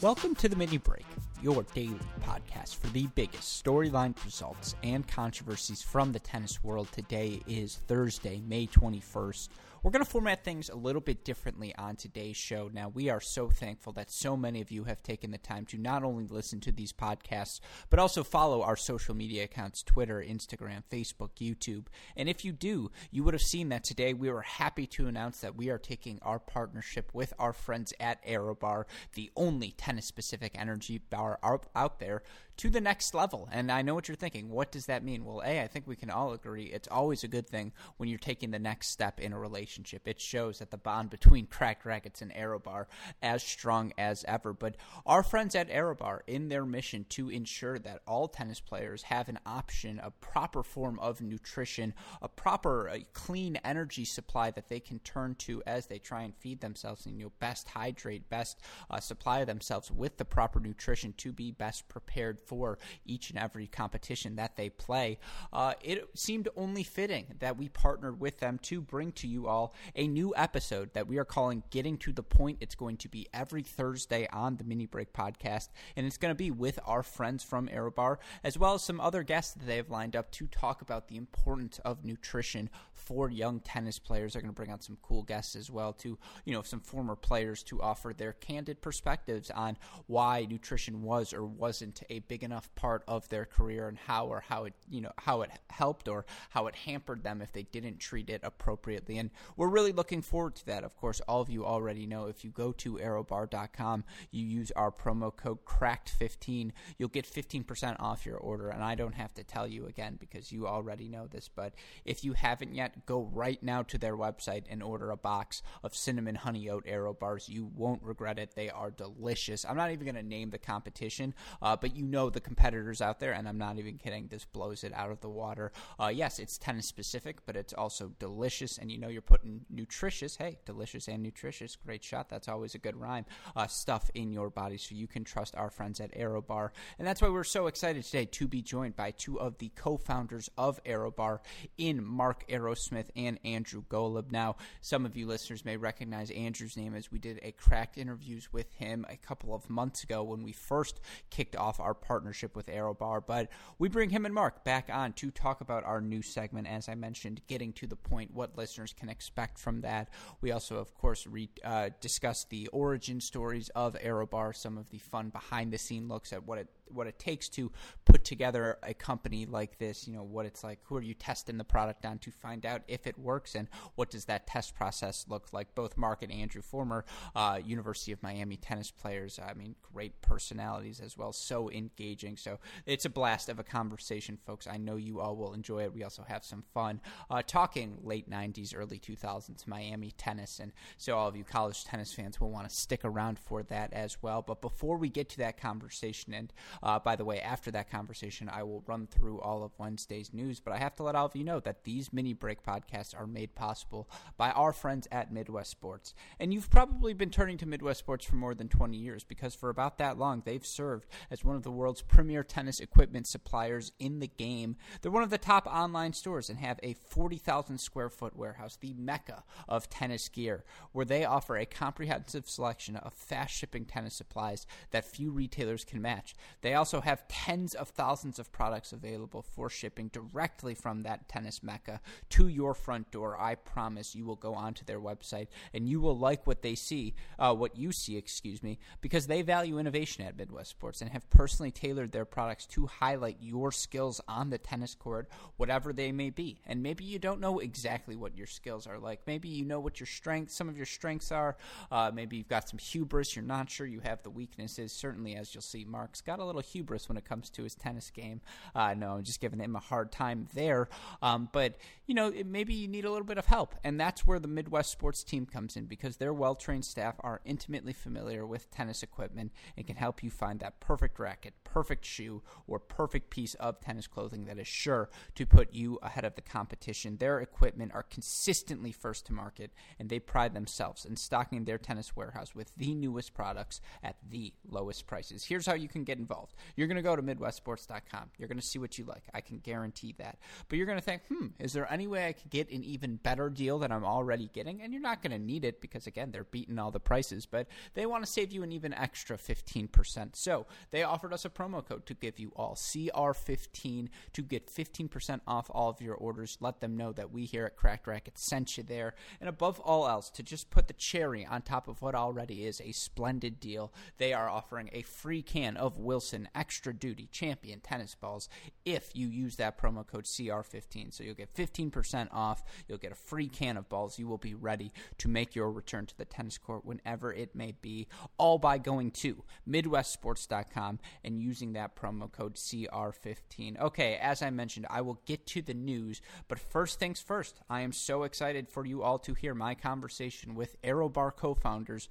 Welcome to the Mini Break, your daily podcast for the biggest storyline results and controversies from the tennis world. Today is Thursday, May 21st. We're going to format things a little bit differently on today's show. Now, we are so thankful that so many of you have taken the time to not only listen to these podcasts, but also follow our social media accounts Twitter, Instagram, Facebook, YouTube. And if you do, you would have seen that today we were happy to announce that we are taking our partnership with our friends at ArrowBar, the only tennis specific energy bar out there, to the next level. And I know what you're thinking. What does that mean? Well, A, I think we can all agree it's always a good thing when you're taking the next step in a relationship. It shows that the bond between Cracked Racquets and ArrowBar as strong as ever. But our friends at ArrowBar, in their mission to ensure that all tennis players have an option, a proper form of nutrition, a proper uh, clean energy supply that they can turn to as they try and feed themselves and you know best hydrate, best uh, supply themselves with the proper nutrition to be best prepared for each and every competition that they play, uh, it seemed only fitting that we partnered with them to bring to you all a new episode that we are calling Getting to the Point. It's going to be every Thursday on the Mini Break podcast, and it's going to be with our friends from ArrowBar, as well as some other guests that they have lined up to talk about the importance of nutrition for young tennis players. They're going to bring on some cool guests as well, to you know some former players to offer their candid perspectives on why nutrition was or wasn't a big big enough part of their career and how or how it you know how it helped or how it hampered them if they didn't treat it appropriately. And we're really looking forward to that. Of course all of you already know if you go to arrowbar.com you use our promo code cracked15 you'll get 15% off your order. And I don't have to tell you again because you already know this but if you haven't yet go right now to their website and order a box of cinnamon honey oat arrow bars. You won't regret it. They are delicious. I'm not even going to name the competition uh, but you know the competitors out there, and I'm not even kidding. This blows it out of the water. Uh, yes, it's tennis specific, but it's also delicious, and you know you're putting nutritious, hey, delicious and nutritious, great shot. That's always a good rhyme. Uh, stuff in your body, so you can trust our friends at ArrowBar, and that's why we're so excited today to be joined by two of the co-founders of ArrowBar, in Mark Arrowsmith and Andrew Golub. Now, some of you listeners may recognize Andrew's name as we did a cracked interviews with him a couple of months ago when we first kicked off our partnership with ArrowBar. But we bring him and Mark back on to talk about our new segment, as I mentioned, getting to the point, what listeners can expect from that. We also, of course, re- uh, discuss the origin stories of ArrowBar, some of the fun behind the scene looks at what it what it takes to put together a company like this. You know what it's like. Who are you testing the product on to find out if it works, and what does that test process look like? Both Mark and Andrew, former uh, University of Miami tennis players. I mean, great personalities as well. So engaging. So it's a blast of a conversation, folks. I know you all will enjoy it. We also have some fun uh, talking late '90s, early 2000s Miami tennis, and so all of you college tennis fans will want to stick around for that as well. But before we get to that conversation and uh, by the way, after that conversation, I will run through all of Wednesday's news, but I have to let all of you know that these mini break podcasts are made possible by our friends at Midwest Sports. And you've probably been turning to Midwest Sports for more than 20 years because for about that long, they've served as one of the world's premier tennis equipment suppliers in the game. They're one of the top online stores and have a 40,000 square foot warehouse, the mecca of tennis gear, where they offer a comprehensive selection of fast shipping tennis supplies that few retailers can match. They they also have tens of thousands of products available for shipping directly from that tennis mecca to your front door. I promise you will go onto their website and you will like what they see, uh, what you see, excuse me, because they value innovation at Midwest Sports and have personally tailored their products to highlight your skills on the tennis court, whatever they may be. And maybe you don't know exactly what your skills are like. Maybe you know what your strengths, some of your strengths are. Uh, maybe you've got some hubris. You're not sure you have the weaknesses. Certainly, as you'll see, Mark's got a little little hubris when it comes to his tennis game. Uh, no, I'm just giving him a hard time there. Um, but you know, maybe you need a little bit of help, and that's where the Midwest Sports Team comes in because their well-trained staff are intimately familiar with tennis equipment and can help you find that perfect racket, perfect shoe, or perfect piece of tennis clothing that is sure to put you ahead of the competition. Their equipment are consistently first to market, and they pride themselves in stocking their tennis warehouse with the newest products at the lowest prices. Here's how you can get involved. You're going to go to MidwestSports.com. You're going to see what you like. I can guarantee that. But you're going to think, hmm, is there any way I could get an even better deal than I'm already getting? And you're not going to need it because, again, they're beating all the prices, but they want to save you an even extra 15%. So they offered us a promo code to give you all CR15 to get 15% off all of your orders. Let them know that we here at Cracked Racquet sent you there. And above all else, to just put the cherry on top of what already is a splendid deal, they are offering a free can of Wilson Extra Duty Champion tennis balls if you use that promo code CR15. So you'll get 15% off. You'll get a free can of balls. You will be ready to make your return to the tennis court whenever it may be, all by going to MidwestSports.com and using that promo code CR15. Okay, as I mentioned, I will get to the news, but first things first, I am so excited for you all to hear my conversation with ArrowBar co founders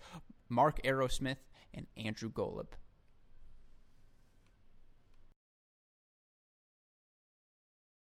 Mark Arrowsmith and Andrew Golub.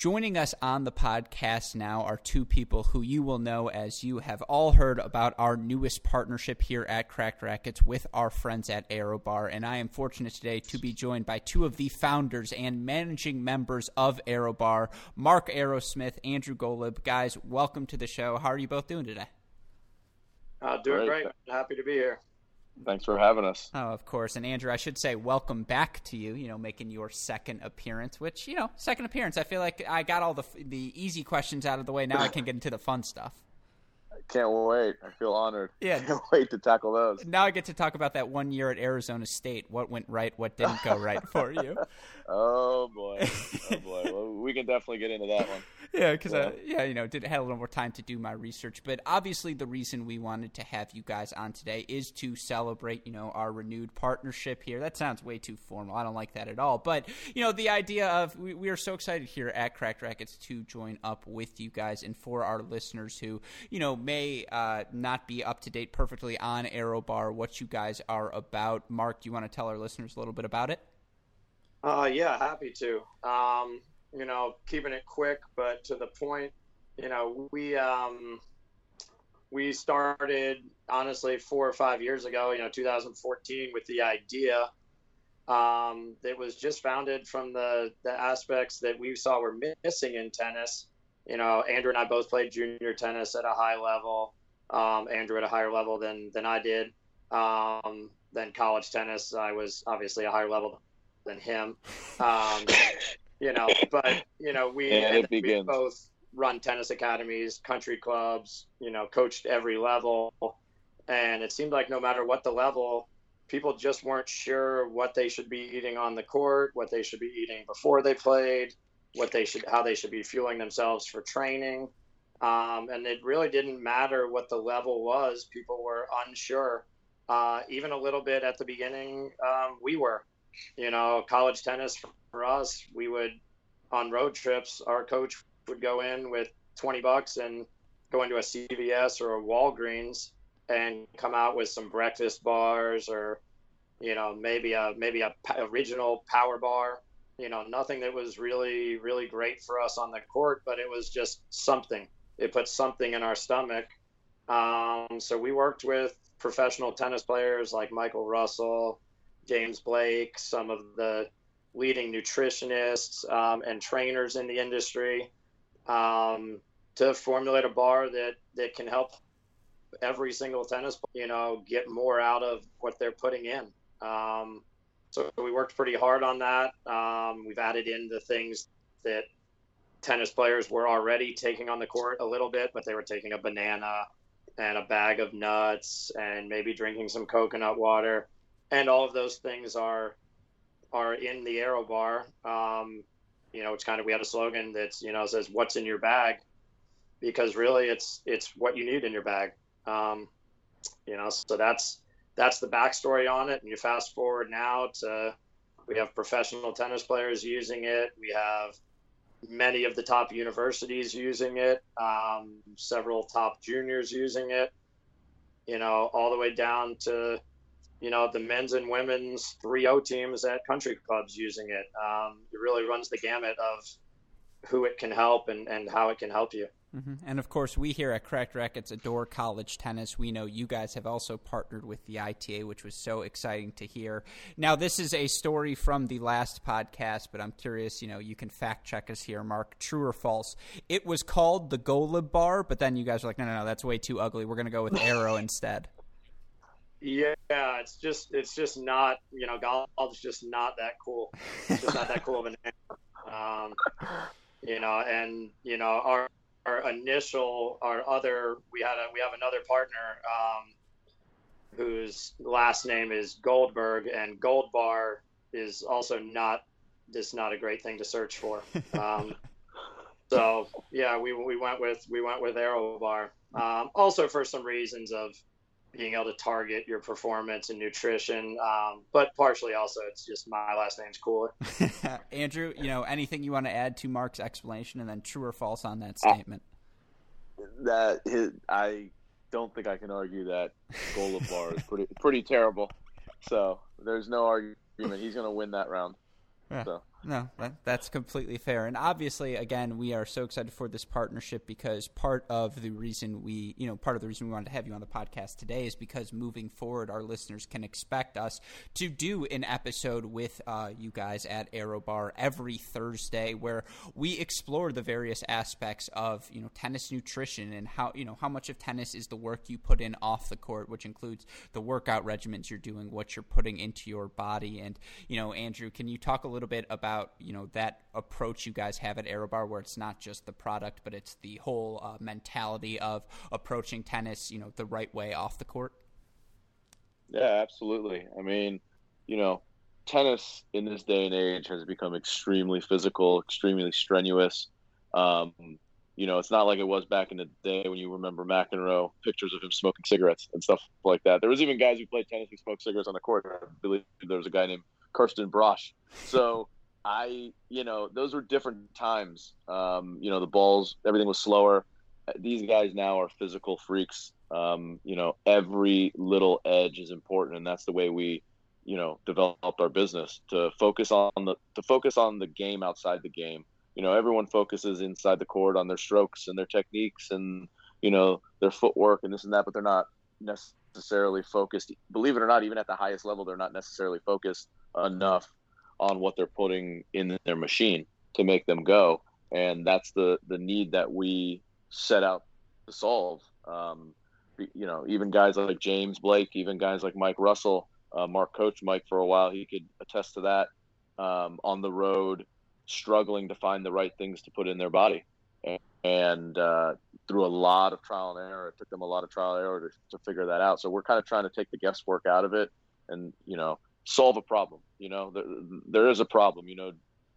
Joining us on the podcast now are two people who you will know as you have all heard about our newest partnership here at Cracked Racquets with our friends at ArrowBar. And I am fortunate today to be joined by two of the founders and managing members of ArrowBar, Mark Arrowsmith, Andrew Golub. Guys, welcome to the show. How are you both doing today? Uh, doing great. great. Happy to be here. Thanks for having us. Oh, of course. And Andrew, I should say welcome back to you, you know, making your second appearance, which, you know, second appearance. I feel like I got all the the easy questions out of the way. Now I can get into the fun stuff. I can't wait. I feel honored. Yeah. Can't wait to tackle those. Now I get to talk about that one year at Arizona State. What went right, what didn't go right for you. Oh boy. Oh boy. Well, we can definitely get into that one. Yeah, because yeah. yeah, you know, did had a little more time to do my research. But obviously, the reason we wanted to have you guys on today is to celebrate, you know, our renewed partnership here. That sounds way too formal. I don't like that at all. But you know, the idea of we, we are so excited here at Crack Racquets to join up with you guys, and for our listeners who, you know, may uh, not be up to date perfectly on ArrowBar, what you guys are about. Mark, do you want to tell our listeners a little bit about it? Uh, yeah, happy to. Um, you know, keeping it quick but to the point. You know, we um, we started honestly four or five years ago. You know, 2014 with the idea. Um, that was just founded from the the aspects that we saw were missing in tennis. You know, Andrew and I both played junior tennis at a high level. Um, Andrew at a higher level than than I did. Um, then college tennis, I was obviously a higher level than him. Um, you know, but you know, we, we both run tennis academies, country clubs, you know, coached every level. And it seemed like no matter what the level, people just weren't sure what they should be eating on the court, what they should be eating before they played, what they should, how they should be fueling themselves for training. Um, and it really didn't matter what the level was. People were unsure. Uh, even a little bit at the beginning, um, we were. You know, college tennis for us, we would on road trips, our coach would go in with 20 bucks and go into a CVS or a Walgreens and come out with some breakfast bars or you know maybe a maybe a, a regional power bar. You know nothing that was really really great for us on the court but it was just something. It put something in our stomach. Um, so we worked with professional tennis players like michael russell james blake some of the leading nutritionists um, and trainers in the industry um, to formulate a bar that that can help every single tennis you know get more out of what they're putting in Um, so we worked pretty hard on that. Um, we've added in the things that tennis players were already taking on the court a little bit, but they were taking a banana and a bag of nuts and maybe drinking some coconut water. And all of those things are are in the arrow Bar. Um, you know, it's kind of we had a slogan that's you know says "What's in your bag," because really it's it's what you need in your bag. Um, you know, so that's that's the backstory on it. And you fast forward now to we have professional tennis players using it. We have many of the top universities using it, um, several top juniors using it, you know, all the way down to, you know, the men's and women's 3-0 teams at country clubs using it. Um, it really runs the gamut of who it can help and, and how it can help you. Mm-hmm. And of course, we here at Cracked Racquets adore college tennis. We know you guys have also partnered with the ITA, which was so exciting to hear. Now, this is a story from the last podcast, but I'm curious, you know, you can fact check us here, Mark. True or false? It was called the Golub Bar, but then you guys were like, no, no, no, that's way too ugly. We're going to go with Arrow instead. Yeah, it's just it's just not you know Golub's just not that cool. It's just not that cool of a name. Um, you know, and you know our our initial our other we had a we have another partner um, whose last name is Goldberg and Gold Bar is also not just not a great thing to search for. Um, so yeah, we, we went with we went with Arrow Bar. Um, also for some reasons of being able to target your performance and nutrition. Um, but partially also, it's just my last name's cooler. Andrew, you know, anything you want to add to Mark's explanation, and then true or false on that uh, statement? Uh, that his, I don't think I can argue that Golub Bar is pretty pretty terrible. So there's no argument. He's going to win that round. Yeah. So. No, that, that's completely fair. And obviously, again, we are so excited for this partnership because part of the reason we, you know, part of the reason we wanted to have you on the podcast today is because moving forward, our listeners can expect us to do an episode with uh, you guys at Arrow Bar every Thursday where we explore the various aspects of, you know, tennis nutrition and how, you know, how much of tennis is the work you put in off the court, which includes the workout regimens you're doing, what you're putting into your body. And, you know, Andrew, can you talk a little bit about about you know that approach you guys have at ArrowBar, where it's not just the product, but it's the whole uh, mentality of approaching tennis, you know, the right way off the court. Yeah, absolutely. I mean, you know, tennis in this day and age has become extremely physical, extremely strenuous. Um, you know, it's not like it was back in the day when you remember McEnroe, pictures of him smoking cigarettes and stuff like that. There was even guys who played tennis who smoked cigarettes on the court. I believe there was a guy named Karsten Braasch. So I, you know, those were different times. Um, you know, the balls, everything was slower. These guys now are physical freaks. Um, you know, every little edge is important, and that's the way we, you know, developed our business to focus on the to focus on the game outside the game. You know, everyone focuses inside the court on their strokes and their techniques and you know their footwork and this and that, but they're not necessarily focused. Believe it or not, even at the highest level, they're not necessarily focused enough on what they're putting in their machine to make them go. And that's the, the need that we set out to solve. Um, you know, even guys like James Blake, even guys like Mike Russell, uh, Mark coach Mike for a while, he could attest to that um, on the road, struggling to find the right things to put in their body. And, and uh, through a lot of trial and error, it took them a lot of trial and error to, to figure that out. So we're kind of trying to take the guesswork out of it and, you know, solve a problem. You know, there, there is a problem. You know,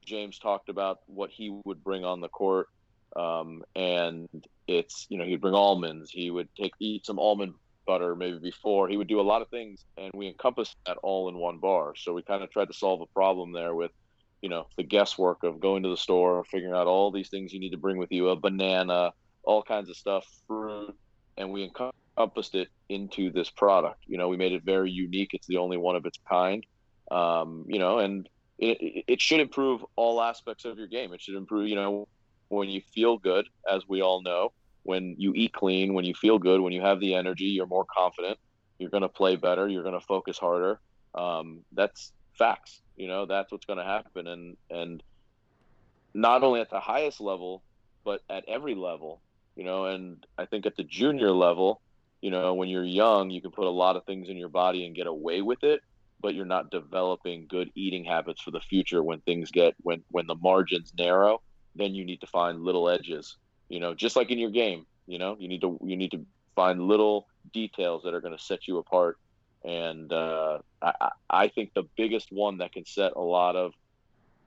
James talked about what he would bring on the court, um, and it's you know he'd bring almonds. He would take eat some almond butter maybe before. He would do a lot of things, and we encompassed that all in one bar. So we kind of tried to solve a problem there with you know the guesswork of going to the store, figuring out all these things you need to bring with you, a banana, all kinds of stuff, fruit, and we encompassed it into this product. You know, we made it very unique. It's the only one of its kind. Um, you know, and it, it should improve all aspects of your game. It should improve, you know, when you feel good, as we all know, when you eat clean, when you feel good, when you have the energy, you're more confident. You're going to play better. You're going to focus harder. Um, that's facts. You know, that's what's going to happen. And and not only at the highest level, but at every level. You know, and I think at the junior level, you know, when you're young, you can put a lot of things in your body and get away with it but you're not developing good eating habits for the future when things get when when the margins narrow then you need to find little edges you know just like in your game you know you need to you need to find little details that are going to set you apart. And uh, I, I think the biggest one that can set a lot of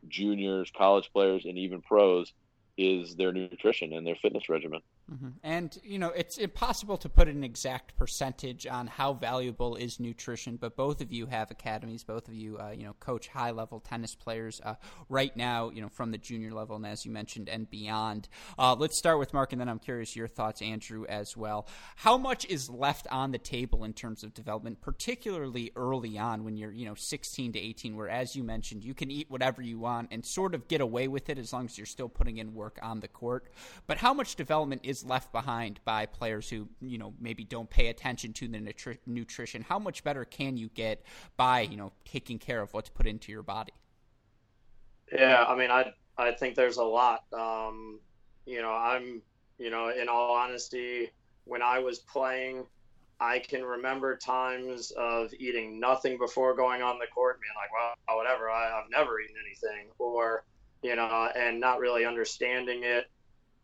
juniors college players and even pros is their nutrition and their fitness regimen Mm-hmm. And you know, it's impossible to put an exact percentage on how valuable is nutrition. But both of you have academies. Both of you, uh, you know, coach high level tennis players uh, right now. You know, from the junior level and as you mentioned, and beyond. Uh, let's start with Mark, and then I'm curious your thoughts, Andrew, as well. How much is left on the table in terms of development, particularly early on when you're, you know, 16 to 18, where as you mentioned, you can eat whatever you want and sort of get away with it as long as you're still putting in work on the court. But how much development is is left behind by players who you know maybe don't pay attention to the nutri- nutrition how much better can you get by you know taking care of what's put into your body? Yeah i mean i i think there's a lot. Um, you know i'm you know in all honesty when i was playing i can remember times of eating nothing before going on the court being like well whatever I, i've never eaten anything or you know and not really understanding it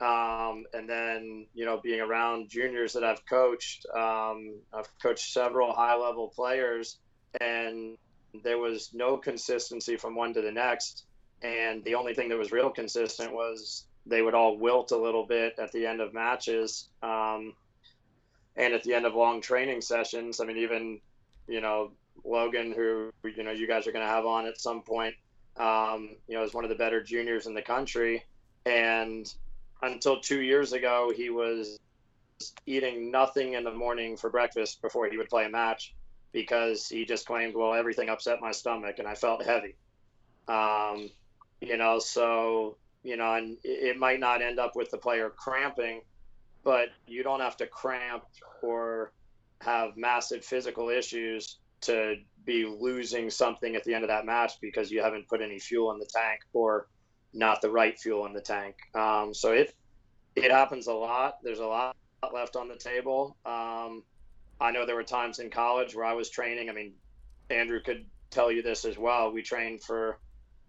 um, and then, you know, being around juniors that I've coached, um, I've coached several high level players, and there was no consistency from one to the next. And the only thing that was real consistent was they would all wilt a little bit at the end of matches um, and at the end of long training sessions. I mean, even, you know, Logan, who, you know, you guys are going to have on at some point, um, you know, is one of the better juniors in the country. And until two years ago, he was eating nothing in the morning for breakfast before he would play a match because he just claimed, well, everything upset my stomach and I felt heavy. Um, you know, so, you know, and it might not end up with the player cramping, but you don't have to cramp or have massive physical issues to be losing something at the end of that match because you haven't put any fuel in the tank or not the right fuel in the tank. Um, so it it happens a lot. There's a lot left on the table. Um, I know there were times in college where I was training. I mean, Andrew could tell you this as well. We trained for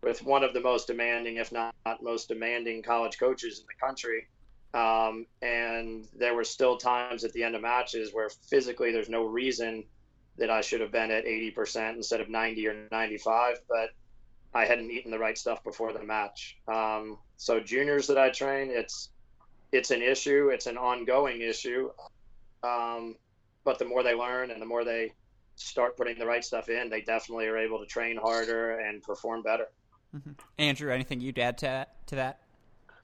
with one of the most demanding, if not most demanding, college coaches in the country. Um, and there were still times at the end of matches where physically there's no reason that I should have been at 80% instead of 90 or 95, but I hadn't eaten the right stuff before the match. Um, so juniors that I train, it's it's an issue. It's an ongoing issue. Um, but the more they learn and the more they start putting the right stuff in, they definitely are able to train harder and perform better. Mm-hmm. Andrew, anything you'd add to that? To that?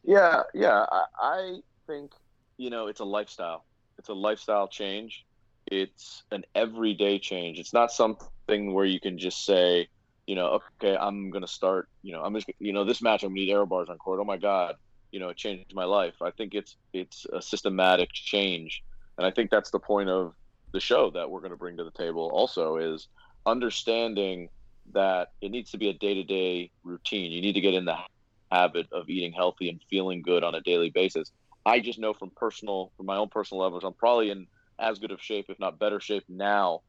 Yeah, yeah. I, I think you know it's a lifestyle. It's a lifestyle change. It's an everyday change. It's not something where you can just say, you know, okay, I'm to start, you know, I'm just, you know, this match, I'm to need arrow bars on court. Oh my God, you know, it changed my life. I think it's, it's a systematic change. And I think that's the point of the show that we're to bring to the table also is understanding that it needs to be a day-to-day routine. You need to get in the habit of eating healthy and feeling good on a daily basis. I just know from personal, from my own personal levels, I'm probably in as good of shape, if not better shape now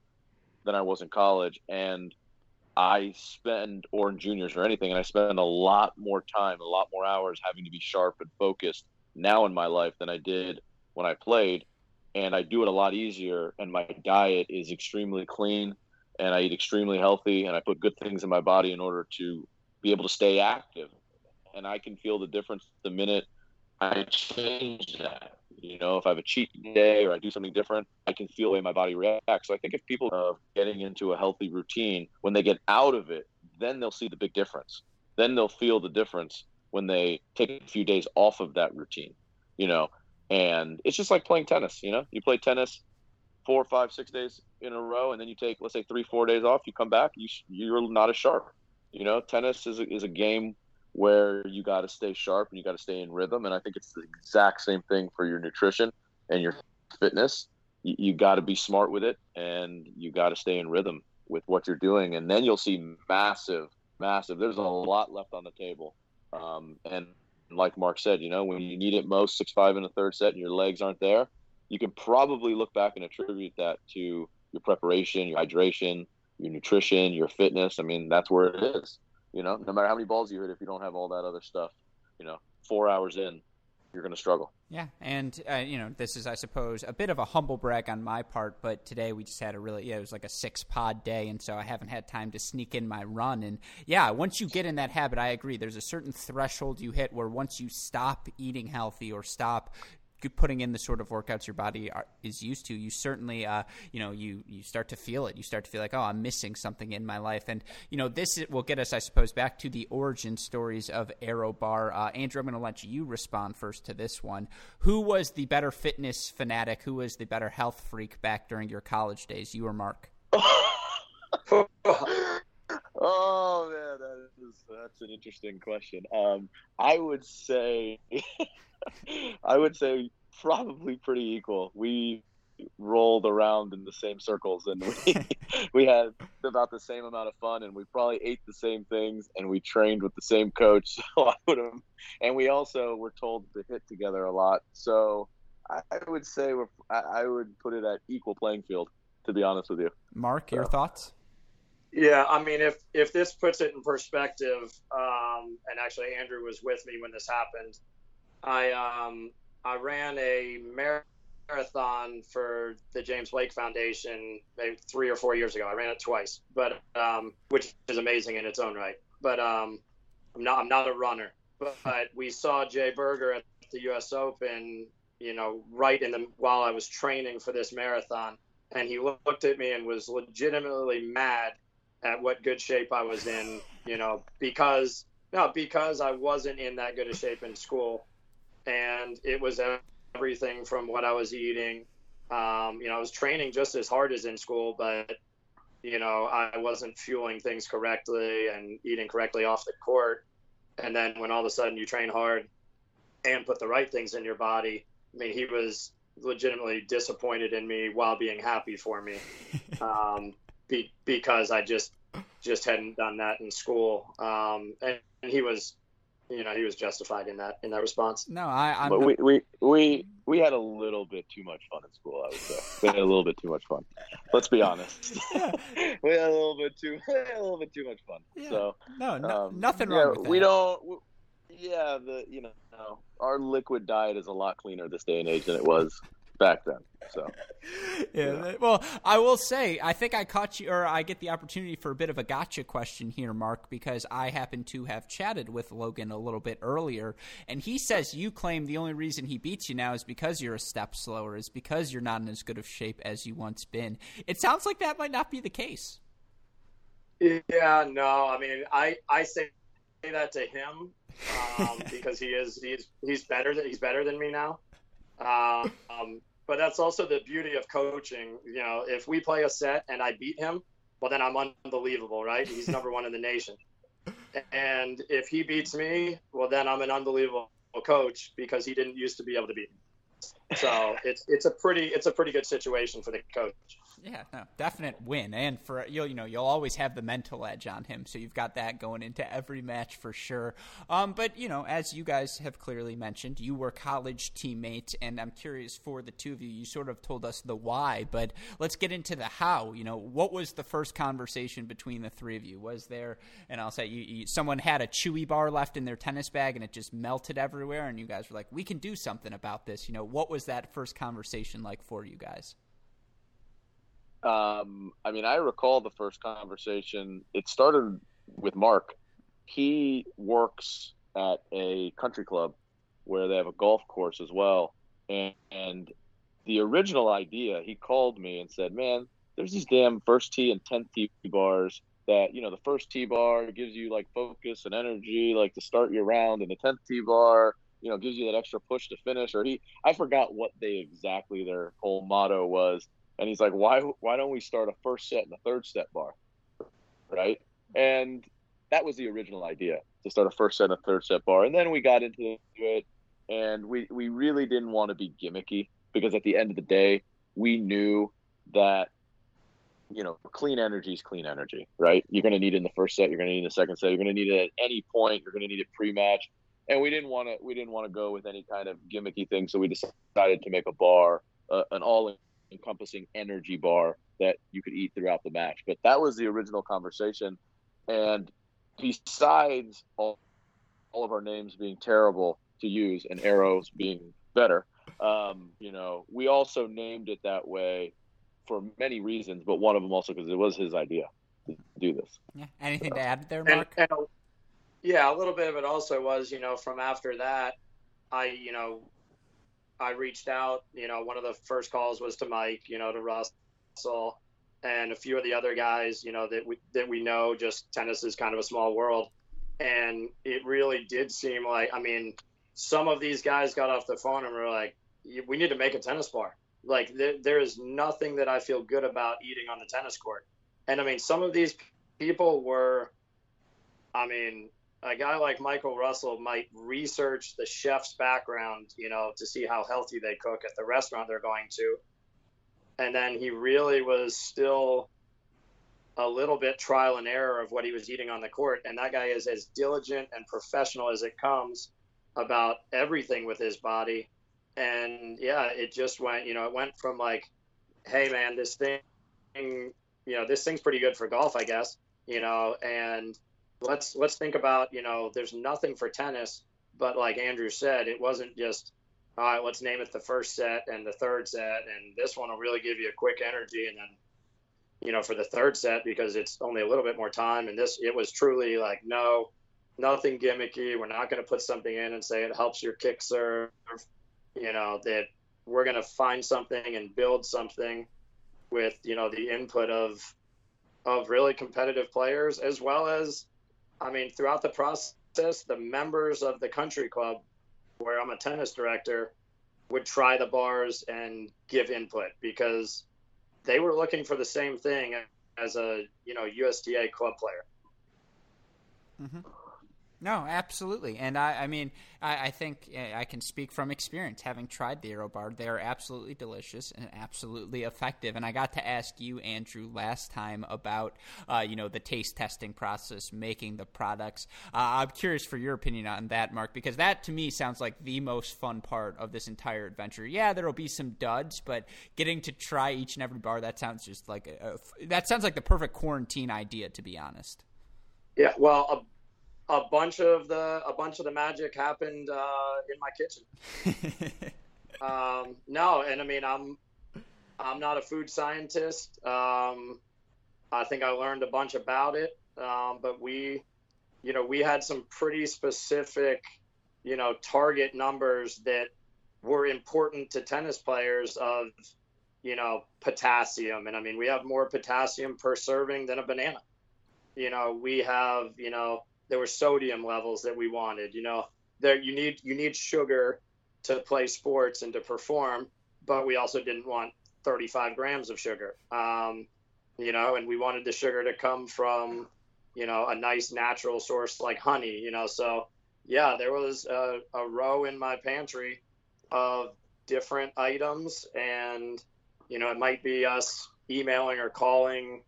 than I was in college. And I spend, or in juniors or anything, and I spend a lot more time, a lot more hours having to be sharp and focused now in my life than I did when I played. And I do it a lot easier, and my diet is extremely clean, and I eat extremely healthy, and I put good things in my body in order to be able to stay active. And I can feel the difference the minute I change that. You know, if I have a cheat day or I do something different, I can feel the way my body reacts. So I think if people are getting into a healthy routine, when they get out of it, then they'll see the big difference. Then they'll feel the difference when they take a few days off of that routine, you know. And it's just like playing tennis, you know. You play tennis four, five, six days in a row, and then you take, let's say, three, four days off. You come back, you you're not as sharp. You know, tennis is a, is a game where you got to stay sharp and you got to stay in rhythm. And I think it's the exact same thing for your nutrition and your fitness. You, you got to be smart with it and you got to stay in rhythm with what you're doing. And then you'll see massive, massive. There's a lot left on the table. Um, and like Mark said, you know, when you need it most, six five in the third set, and your legs aren't there, you can probably look back and attribute that to your preparation, your hydration, your nutrition, your fitness. I mean, that's where it is. You know, no matter how many balls you hit, if you don't have all that other stuff, you know, four hours in, you're going to struggle. Yeah, and uh, you know, this is, I suppose, a bit of a humble brag on my part, but today we just had a really, yeah, it was like a six pod day, and so I haven't had time to sneak in my run. And yeah, once you get in that habit, I agree. There's a certain threshold you hit where once you stop eating healthy or stop putting in the sort of workouts your body are, is used to, you certainly, uh, you know, you you start to feel it. You start to feel like, oh, I'm missing something in my life, and you know, this will get us, I suppose, back to the origin stories of Arrow Bar. Uh, Andrew, I'm going to let you respond first to this one. Who was the better fitness fanatic? Who was the better health freak back during your college days? You or Mark? oh man, that is that's an interesting question. Um, I would say I would say probably pretty equal. We rolled around in the same circles and we we had about the same amount of fun and we probably ate the same things and we trained with the same coach. So I would have and we also were told to hit together a lot. So I, I would say we're, I, I, would put it at equal playing field to be honest with you. Mark your thoughts yeah I mean if if this puts it in perspective um, and actually Andrew was with me when this happened I um I ran a marathon for the James Blake Foundation maybe three or four years ago. I ran it twice, but um, which is amazing in its own right. But um, I'm not I'm not a runner. But, we saw Jay Berger at the U.S. Open, you know, right in the while I was training for this marathon, and he looked at me and was legitimately mad at what good shape I was in, you know, because no, because I wasn't in that good a shape in school and it was everything from what I was eating. Um, you know, I was training just as hard as in school, but you know, I wasn't fueling things correctly and eating correctly off the court. And then when all of a sudden you train hard and put the right things in your body, I mean, he was legitimately disappointed in me while being happy for me, um, be, because I just just hadn't done that in school. Um, and, and he was you know he was justified in that in that response. No, I. I'm but we, we we we had a little bit too much fun in school. I would say we had a little bit too much fun. Let's be honest. Yeah. we had a little bit too a little bit too much fun. Yeah. So no, no um, nothing wrong yeah, with that. We don't. We, yeah, the you know our liquid diet is a lot cleaner this day and age than it was back then. So, yeah. yeah. Well, I will say, I think I caught you, or I get the opportunity for a bit of a gotcha question here, Mark, because I happen to have chatted with Logan a little bit earlier, and he says you claim the only reason he beats you now is because you're a step slower, is because you're not in as good of shape as you once been. It sounds like that might not be the case. Yeah, no, I mean, I I say that to him um, because he is he's he's better than he's better than me now. Um, but that's also the beauty of coaching. You know, if we play a set and I beat him, well, then I'm unbelievable, right? He's number one in the nation. And if he beats me, well, then I'm an unbelievable coach because he didn't used to be able to beat me. So it's it's a pretty it's a pretty good situation for the coach. Yeah, no, definite win, and for you'll you know you'll always have the mental edge on him, so you've got that going into every match for sure. Um, but you know, as you guys have clearly mentioned, you were college teammates, and I'm curious for the two of you. You sort of told us the why, but let's get into the how. You know, what was the first conversation between the three of you? Was there, and I'll say, you, you, someone had a chewy bar left in their tennis bag, and it just melted everywhere, and you guys were like, "We can do something about this." You know, what was that first conversation like for you guys? Um, I mean, I recall the first conversation. It started with Mark. He works at a country club where they have a golf course as well. And, and the original idea, he called me and said, "Man, there's these damn first tee and tenth tee bars that you know the first tee bar gives you like focus and energy, like to start your round, and the tenth tee bar." you know gives you that extra push to finish or he i forgot what they exactly their whole motto was and he's like, why why don't we start a first set and a third set bar, right? And that was the original idea to start a first set and a third set bar, and then we got into it, and we we really didn't want to be gimmicky because at the end of the day, we knew that you know, clean energy is clean energy, right? You're going to need it in the first set. You're going to need it in the second set. You're going to need it at any point. You're going to need it pre-match. And we didn't want to. We didn't want to go with any kind of gimmicky thing. So we decided to make a bar, uh, an all encompassing energy bar that you could eat throughout the match. But that was the original conversation. And besides all, all of our names being terrible to use and arrows being better, um, you know, we also named it that way for many reasons, but one of them also because it was his idea to do this. Yeah. Anything to add there, Mark? And, and, yeah, a little bit of it also was, you know, from after that, I, you know, I reached out. You know, one of the first calls was to Mike. You know, to Russell and a few of the other guys. You know that we that we know. Just tennis is kind of a small world, and it really did seem like. I mean, some of these guys got off the phone and were like, "We need to make a tennis bar." Like there, there is nothing that I feel good about eating on the tennis court. And I mean, some of these people were, I mean, a guy like Michael Russell might research the chef's background, you know, to see how healthy they cook at the restaurant they're going to. And then he really was still a little bit trial and error of what he was eating on the court. And that guy is as diligent and professional as it comes about everything with his body. And yeah, it just went, you know, it went from like, hey, man, this thing, you know, this thing's pretty good for golf, I guess, you know, and let's let's think about you know there's nothing for tennis but like andrew said it wasn't just all right let's name it the first set and the third set and this one will really give you a quick energy and then you know for the third set because it's only a little bit more time and this it was truly like no nothing gimmicky. We're not going to put something in and say it helps your kick serve. You know that we're going to find something and build something with you know the input of of really competitive players as well as I mean, throughout the process, the members of the country club, where I'm a tennis director, would try the bars and give input because they were looking for the same thing as a you know USTA club player. Mm-hmm. No, absolutely. And I, I mean, I, I, think eh, I can speak from experience, having tried the Arrow Bar. They are absolutely delicious and absolutely effective. And I got to ask you, Andrew, last time about, uh, you know, the taste testing process, making the products. Uh, I'm curious for your opinion on that, Mark, because that to me sounds like the most fun part of this entire adventure. Yeah, there will be some duds, but getting to try each and every bar, that sounds just like a, a that sounds like the perfect quarantine idea, to be honest. Yeah, well, a bunch of the a bunch of the magic happened uh, in my kitchen. um, no, and I mean I'm I'm not a food scientist. Um, I think I learned a bunch about it, um, but we, you know, we had some pretty specific, you know, target numbers that were important to tennis players of, you know, potassium. And I mean, we have more potassium per serving than a banana. You know, we have, you know, there were sodium levels that we wanted. You know, there you need you need sugar to play sports and to perform, but we also didn't want 35 grams of sugar. Um, you know, and we wanted the sugar to come from, you know, a nice natural source like honey. You know, so yeah, there was a, a row in my pantry of different items, and you know, it might be us emailing or calling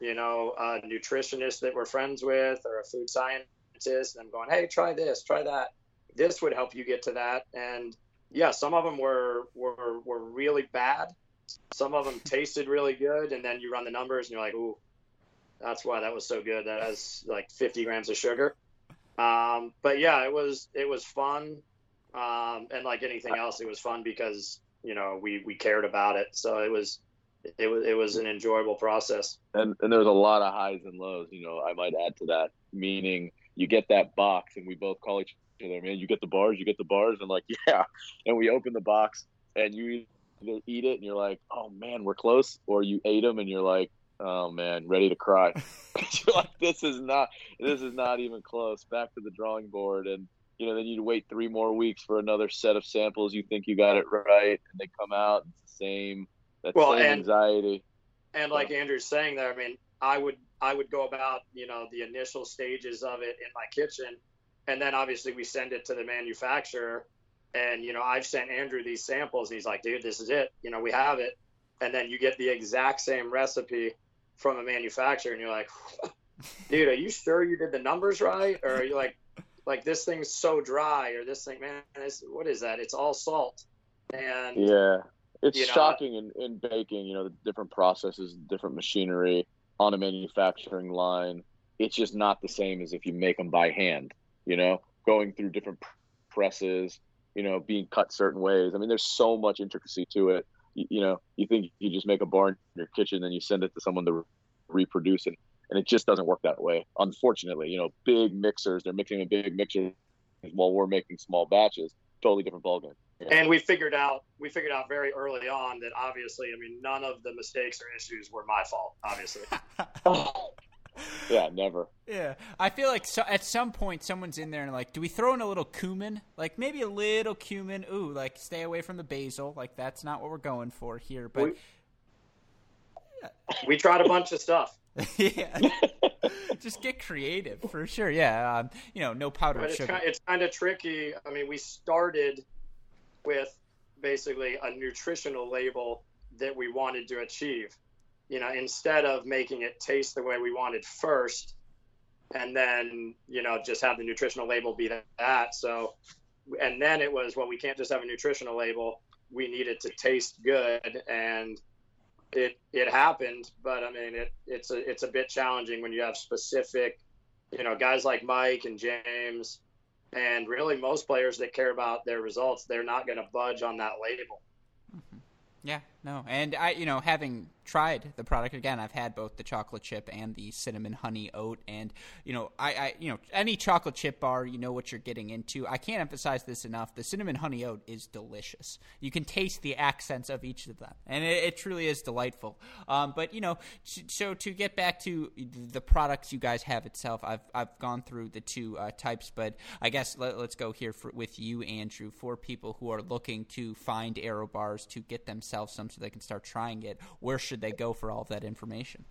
you know, a nutritionist that we're friends with or a food scientist. And I'm going, hey, try this, try that. This would help you get to that. And yeah, some of them were were were really bad. Some of them tasted really good, and then you run the numbers and you're like, ooh, that's why that was so good. That has like 50 grams of sugar. Um, but yeah, it was it was fun, um, and like anything else, it was fun because you know we we cared about it. So it was it was it was an enjoyable process. And and there's a lot of highs and lows. You know, I might add to that. Meaning, you get that box, and we both call each other, man. You get the bars, you get the bars, and like, yeah. And we open the box, and you either eat it, and you're like, oh man, we're close, or you ate them, and you're like, oh man, ready to cry. you're like, this is not, this is not even close. Back to the drawing board, and you know, then you'd wait three more weeks for another set of samples. You think you got it right, and they come out it's the same that well, same and, anxiety. And like Andrew's saying there, I mean, I would I would go about you know the initial stages of it in my kitchen, and then obviously we send it to the manufacturer, and you know I've sent Andrew these samples, and he's like, dude, this is it. You know, we have it, and then you get the exact same recipe from a manufacturer, and you're like, dude, are you sure you did the numbers right, or are you like, like this thing's so dry, or this thing, man, this, what is that? It's all salt, and yeah it's you know, shocking in, in baking, you know, the different processes, different machinery on a manufacturing line. It's just not the same as if you make them by hand, you know, going through different presses, you know, being cut certain ways. I mean, there's so much intricacy to it. You, you know, you think you just make a bar in your kitchen, then you send it to someone to re- reproduce it. And it just doesn't work that way. Unfortunately, you know, big mixers, they're mixing a big mixer while we're making small batches, totally different ballgame. And we figured out we figured out very early on that obviously, I mean, none of the mistakes or issues were my fault. Obviously. yeah, never. Yeah, I feel like so, at some point someone's in there and like, do we throw in a little cumin? Like maybe a little cumin. Ooh, like stay away from the basil. Like that's not what we're going for here. But we, we tried a bunch of stuff. yeah. Just get creative for sure. Yeah. Um, you know, no powdered but it's sugar. Kind of, it's kind of tricky. I mean, we started with basically a nutritional label that we wanted to achieve. You know, instead of making it taste the way we wanted first, and then you know just have the nutritional label be that. So, and then it was well, we can't just have a nutritional label. We need it to taste good, and it it happened, but I mean it it's a it's a bit challenging when you have specific, you know, guys like Mike and James, and really most players that care about their results, they're not going to budge on that label. Mm-hmm. Yeah, no, and I, you know, having tried the product again, I've had both the chocolate chip and the cinnamon honey oat, and you know, I, I, you know, any chocolate chip bar, you know what you're getting into. I can't emphasize this enough. The cinnamon honey oat is delicious. You can taste the accents of each of them, and it, it truly is delightful. Um, but you know, so to get back to the products you guys have itself, I've I've gone through the two uh, types, but I guess let, us go here for, with you, Andrew, for people who are looking to find arrow bars to get themselves some so they can start trying it. Where should they go for all of that information?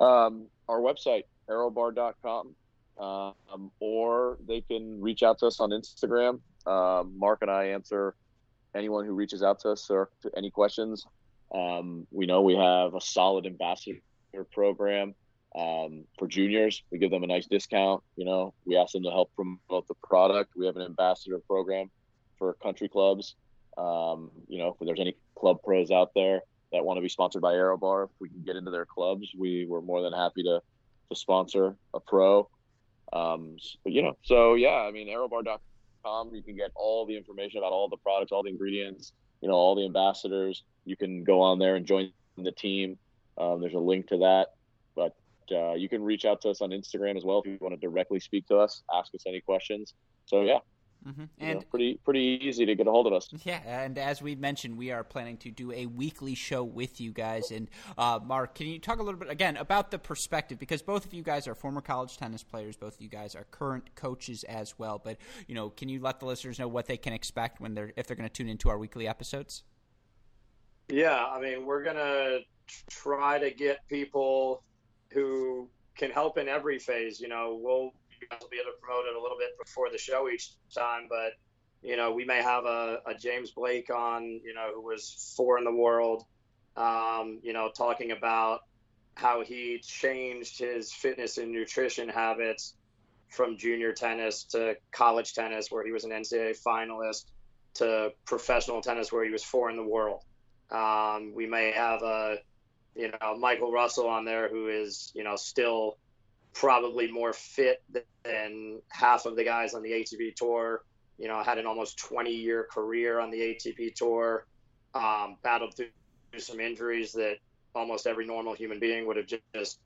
Um, our website, arrowbar.com, um, or they can reach out to us on Instagram. Uh, Mark and I answer anyone who reaches out to us or to any questions. Um, we know we have a solid ambassador program um, for juniors. We give them a nice discount. You know, we ask them to help promote the product. We have an ambassador program for country clubs. Um, you know, if there's any club pros out there that want to be sponsored by ArrowBar, if we can get into their clubs, we were more than happy to to sponsor a pro. Um, but, you know, so yeah, I mean, arrowbar.com, you can get all the information about all the products, all the ingredients, you know, all the ambassadors. You can go on there and join the team. Um, there's a link to that, but uh, you can reach out to us on Instagram as well if you want to directly speak to us, ask us any questions. So yeah, Mm-hmm. And you know, pretty pretty easy to get a hold of us. Yeah, and as we mentioned, we are planning to do a weekly show with you guys. And uh, Mark, can you talk a little bit again about the perspective? Because both of you guys are former college tennis players. Both of you guys are current coaches as well. But you know, can you let the listeners know what they can expect when they're if they're going to tune into our weekly episodes? Yeah, I mean, we're gonna try to get people who can help in every phase. You know, we'll guys will be able to promote it a little bit before the show each time. But you know, we may have a, a James Blake on, you know, who was four in the world, um, you know, talking about how he changed his fitness and nutrition habits from junior tennis to college tennis, where he was an NCAA finalist, to professional tennis, where he was four in the world. Um, we may have a, you know, Michael Russell on there, who is, you know, still probably more fit than half of the guys on the ATP tour. You know, had an almost 20 year career on the ATP tour, um, battled through some injuries that almost every normal human being would have just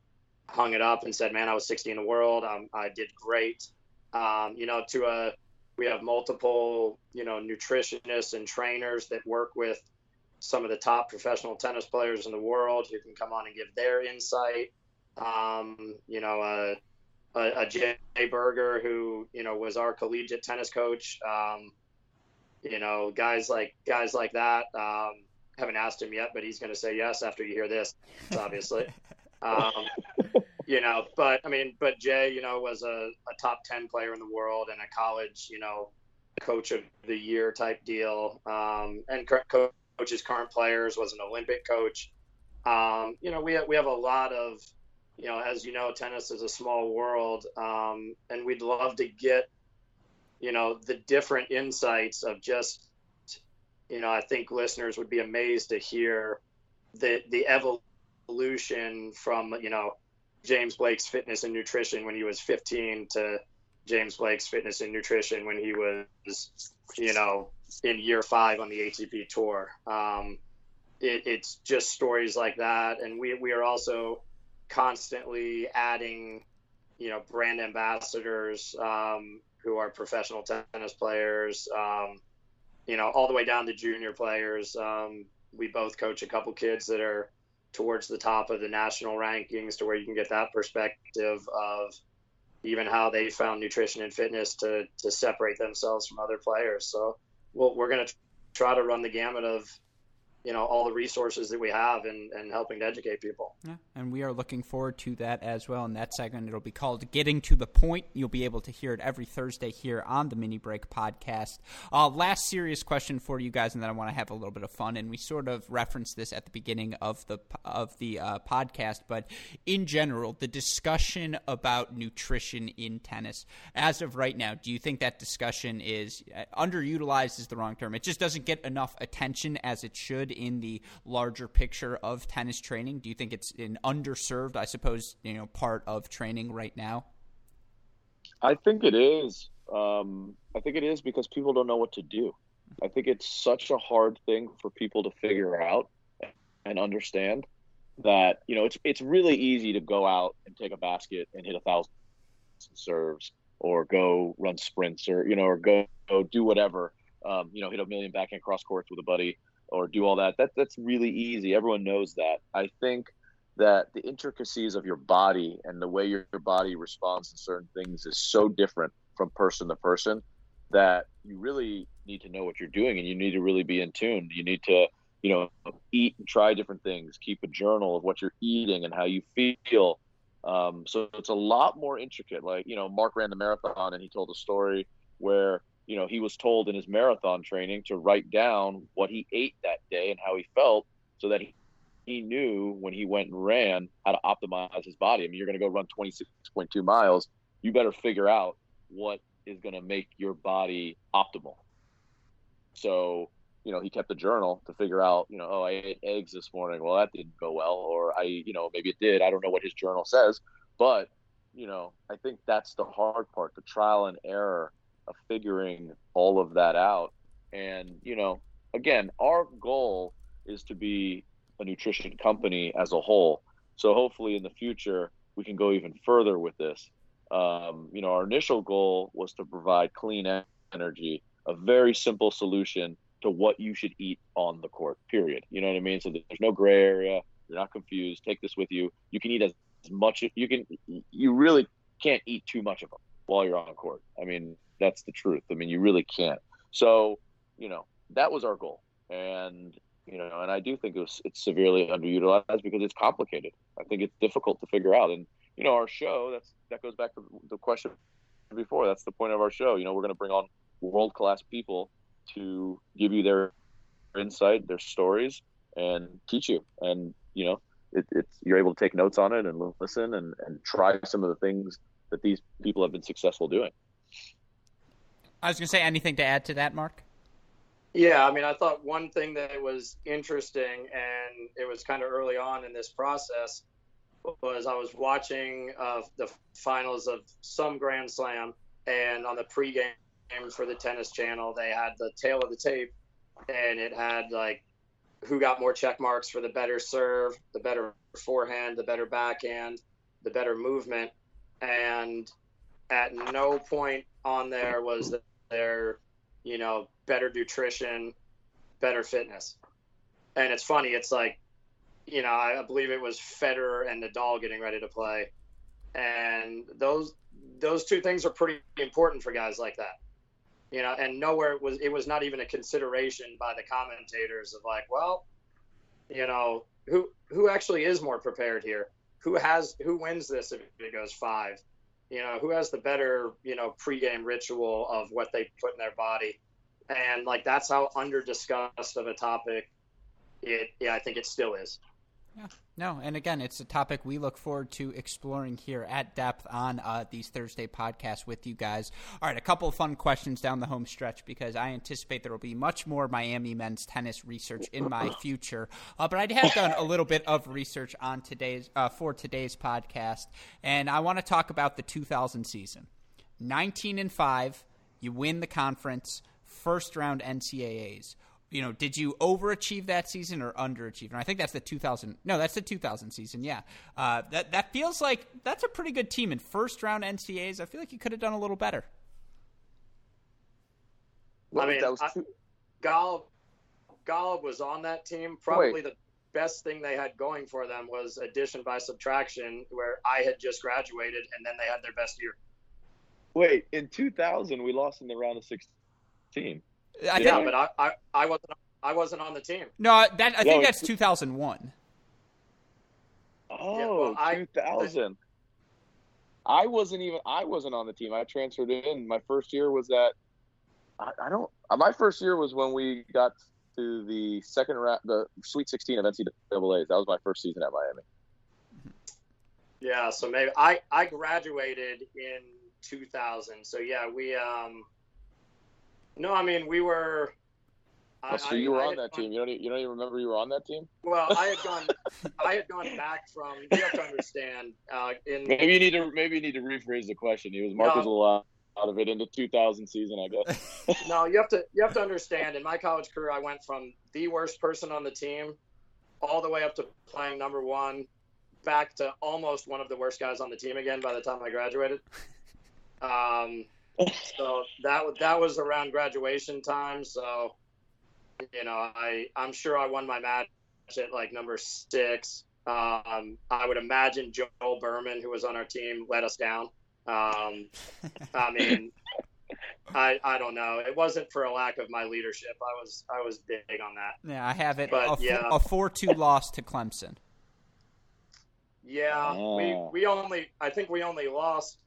hung it up and said, "Man, I was 60 in the world. Um, I did great." Um, you know, to a we have multiple you know nutritionists and trainers that work with some of the top professional tennis players in the world who can come on and give their insight um, you know, uh, a, a Jay Berger who you know was our collegiate tennis coach. Um, you know, guys like guys like that. Um, haven't asked him yet, but he's going to say yes after you hear this, obviously. um, you know, but I mean, but Jay, you know, was a, a top ten player in the world and a college, you know, coach of the year type deal. Um, and co- coaches current players was an Olympic coach. Um, you know, we have, we have a lot of you know, as you know, tennis is a small world, um, and we'd love to get, you know, the different insights of just, you know, I think listeners would be amazed to hear the the evolution from you know James Blake's fitness and nutrition when he was 15 to James Blake's fitness and nutrition when he was, you know, in year five on the ATP tour. Um, it, it's just stories like that, and we we are also constantly adding, you know, brand ambassadors um, who are professional tennis players. Um, you know, all the way down to junior players. Um, we both coach a couple kids that are towards the top of the national rankings to where you can get that perspective of even how they found nutrition and fitness to, to separate themselves from other players. So we'll, we're going to try to run the gamut of you know all the resources that we have and, and helping to educate people. Yeah, and we are looking forward to that as well. In that segment it'll be called getting to the point. You'll be able to hear it every thursday here on the mini break podcast. Uh, last serious question for you guys and then i want to have a little bit of fun. And we sort of referenced this at the beginning of the of the uh, podcast but in general the discussion about nutrition in tennis as of right now do you think that discussion is uh, underutilized is the wrong term? It just doesn't get enough attention as it should in the larger picture of tennis training? Do you think it's an underserved, I suppose, you know, part of training right now? I think it is. Um, I think it is because people don't know what to do. I think it's such a hard thing for people to figure out and understand that you know it's it's really easy to go out and take a basket and hit a thousand serves or go run sprints or you know or go, go do whatever um, you know hit a million backhand cross courts with a buddy or do all that. That that's really easy. Everyone knows that. I think that the intricacies of your body and the way your, your body responds to certain things is so different from person to person that you really need to know what you're doing and you need to really be in tune. You need to, you know, eat and try different things, keep a journal of what you're eating and how you feel. Um, so it's a lot more intricate. Like, you know, Mark ran the marathon and he told a story where you know, he was told in his marathon training to write down what he ate that day and how he felt so that he, he knew when he went and ran how to optimize his body. I mean, you're going to go run 26.2 miles. You better figure out what is going to make your body optimal. So, you know, he kept a journal to figure out, you know, oh, I ate eggs this morning. Well, that didn't go well. Or I, you know, maybe it did. I don't know what his journal says. But, you know, I think that's the hard part the trial and error of figuring all of that out. And, you know, again, our goal is to be a nutrition company as a whole. So hopefully in the future, we can go even further with this. Um, you know, our initial goal was to provide clean energy, a very simple solution to what you should eat on the court, period. You know what I mean? So there's no gray area. You're not confused. Take this with you. You can eat as, as much. You can, you really can't eat too much of them while you're on court. I mean, that's the truth. I mean, you really can't. So, you know, that was our goal, and you know, and I do think it was it's severely underutilized because it's complicated. I think it's difficult to figure out, and you know, our show that's that goes back to the question before. That's the point of our show. You know, we're going to bring on world class people to give you their insight, their stories, and teach you. And you know, it, it's you're able to take notes on it and listen and, and try some of the things that these people have been successful doing. I was going to say anything to add to that, Mark. Yeah, I mean, I thought one thing that was interesting, and it was kind of early on in this process, was I was watching uh, the finals of some Grand Slam, and on the pregame for the tennis channel, they had the tail of the tape, and it had like who got more check marks for the better serve, the better forehand, the better backhand, the better movement, and at no point on there was the their, you know, better nutrition, better fitness. And it's funny, it's like, you know, I believe it was Federer and Nadal getting ready to play. And those those two things are pretty important for guys like that. You know, and nowhere it was it was not even a consideration by the commentators of like, well, you know, who who actually is more prepared here? Who has who wins this if it goes five? You know, who has the better, you know, pregame ritual of what they put in their body. And like that's how under discussed of a topic it yeah, I think it still is. Yeah. No, and again, it's a topic we look forward to exploring here at depth on uh, these Thursday podcasts with you guys. All right, a couple of fun questions down the home stretch because I anticipate there will be much more Miami men's tennis research in my future. Uh, but I have done a little bit of research on today's uh, for today's podcast, and I want to talk about the 2000 season. 19 and five, you win the conference, first round NCAAs you know, did you overachieve that season or underachieve? And I think that's the 2000. No, that's the 2000 season. Yeah, uh, that that feels like that's a pretty good team in first round NCAAs. I feel like you could have done a little better. I mean, I, Golub, Golub was on that team. Probably Wait. the best thing they had going for them was addition by subtraction, where I had just graduated, and then they had their best year. Wait, in 2000, we lost in the round of 16. I yeah, think, but I, I, I wasn't I wasn't on the team. No, that I think that's 2001. Oh, yeah, well, 2000. I, I wasn't even I wasn't on the team. I transferred in. My first year was that I, I don't. My first year was when we got to the second round, the Sweet 16 of NCAA's. That was my first season at Miami. Yeah, so maybe I I graduated in 2000. So yeah, we um no, I mean we were. Oh, so I, you were I on that gone, team. You don't. You don't even remember you were on that team. Well, I had gone. I had gone back from. You have to understand. Uh, in maybe you need to. Maybe you need to rephrase the question. He was Marcus no, out of it into 2000 season, I guess. no, you have to. You have to understand. In my college career, I went from the worst person on the team, all the way up to playing number one, back to almost one of the worst guys on the team again by the time I graduated. Um, so that that was around graduation time. So you know, I I'm sure I won my match at like number six. Um, I would imagine Joel Berman, who was on our team, let us down. Um, I mean, I I don't know. It wasn't for a lack of my leadership. I was I was big on that. Yeah, I have it. But, a, yeah. a four two loss to Clemson. Yeah, oh. we we only I think we only lost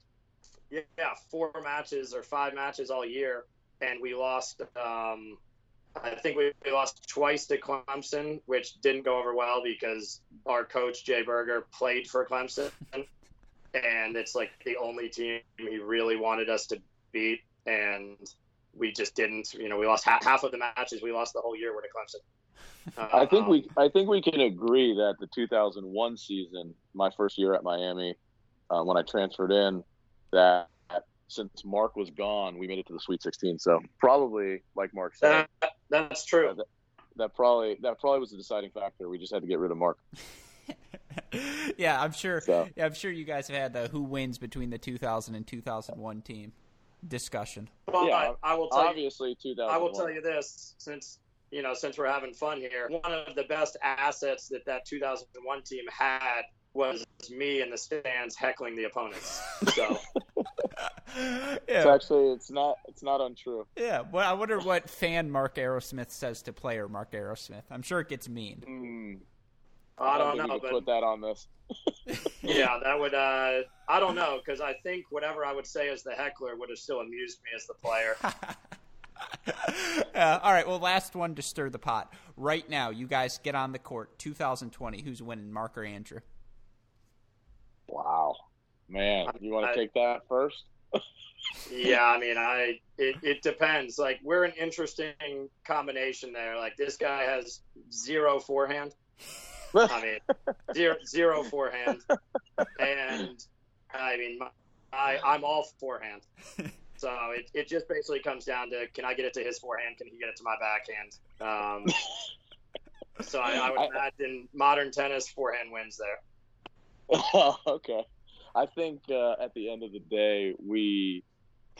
yeah, four matches or five matches all year, and we lost. Um, I think we, we lost twice to Clemson, which didn't go over well because our coach Jay Berger played for Clemson, and it's like the only team he really wanted us to beat, and we just didn't. You know, we lost half, half of the matches. We lost the whole year were to Clemson. Uh, I think we I think we can agree that the 2001 season, my first year at Miami, uh, when I transferred in, that since Mark was gone, we made it to the Sweet 16. So probably, like Mark said, that, that's true. That, that, probably that probably was the deciding factor. We just had to get rid of Mark. yeah, I'm sure. So. Yeah, I'm sure you guys have had the who wins between the 2000 and 2001 team discussion. Well, yeah, I, I will tell obviously you, 2001. I will tell you this since you know since we're having fun here. One of the best assets that that 2001 team had was me in the stands heckling the opponents. So yeah. It's actually it's not it's not untrue. Yeah, but I wonder what fan Mark Arrowsmith says to player Mark Arrowsmith. I'm sure it gets mean. Mm. I don't, know, but put that on this. yeah, that would. Uh, I don't know because I think whatever I would say as the heckler would have still amused me as the player. uh, all right. Well, last one to stir the pot. Right now, you guys get on the court. 2020. Who's winning, Mark or Andrew? Wow, man, you want to take that first? yeah, I mean, I it, it depends. Like we're an interesting combination there. Like this guy has zero forehand. I mean, zero zero forehand, and I mean, I I'm all forehand. So it, it just basically comes down to can I get it to his forehand? Can he get it to my backhand? Um, so I, I would imagine modern tennis forehand wins there. okay. I think uh, at the end of the day, we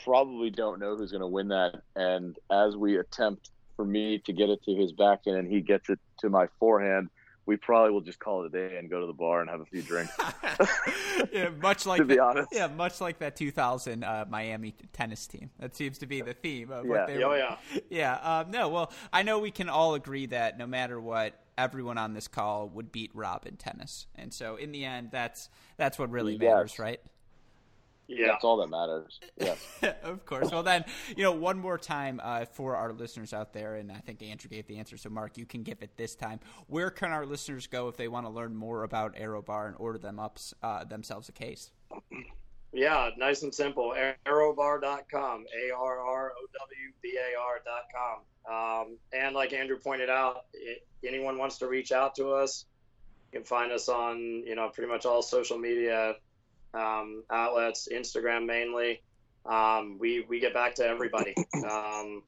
probably don't know who's going to win that. And as we attempt for me to get it to his backhand and he gets it to my forehand, we probably will just call it a day and go to the bar and have a few drinks. yeah, much like to the, be honest, yeah, much like that 2000 uh, Miami tennis team. That seems to be the theme of yeah. what they. Oh yeah, yeah. Um, no, well, I know we can all agree that no matter what, everyone on this call would beat Rob in tennis, and so in the end, that's that's what really yes. matters, right? Yeah. That's all that matters. Yes. of course. Well, then, you know, one more time uh, for our listeners out there, and I think Andrew gave the answer, so Mark, you can give it this time. Where can our listeners go if they want to learn more about ArrowBar and order them up uh, themselves a case? Yeah, nice and simple. Arrowbar.com, A R R O W B A R.com. Um, and like Andrew pointed out, it, anyone wants to reach out to us, you can find us on, you know, pretty much all social media um, outlets, Instagram mainly. Um, we we get back to everybody, um,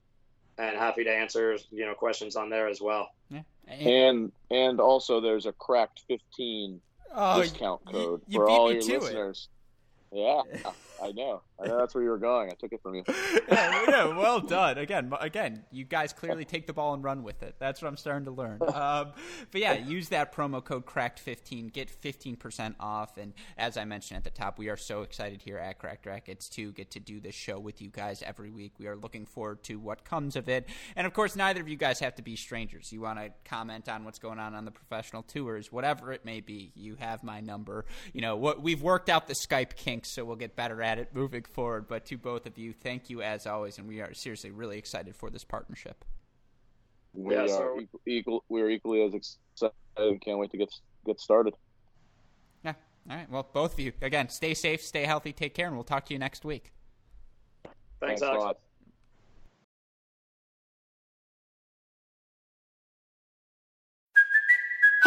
and happy to answer you know questions on there as well. Yeah. And and also there's a cracked fifteen oh, discount code you, you for all your listeners. It. Yeah, I know. I know that's where you were going. I took it from you. yeah, yeah, well done. Again, again, you guys clearly take the ball and run with it. That's what I'm starting to learn. Um, but yeah, use that promo code Cracked15, get 15% off. And as I mentioned at the top, we are so excited here at Cracked Racquets to get to do this show with you guys every week. We are looking forward to what comes of it. And of course, neither of you guys have to be strangers. You want to comment on what's going on on the professional tours, whatever it may be. You have my number. You know, what we've worked out the Skype kinks, so we'll get better at it moving forward forward. But to both of you, thank you as always, and we are seriously really excited for this partnership. We yeah, are equal, equal, We are equally as excited. and Can't wait to get get started. Yeah. All right. Well, both of you again, stay safe, stay healthy, take care, and we'll talk to you next week. Thanks, Thanks Alex.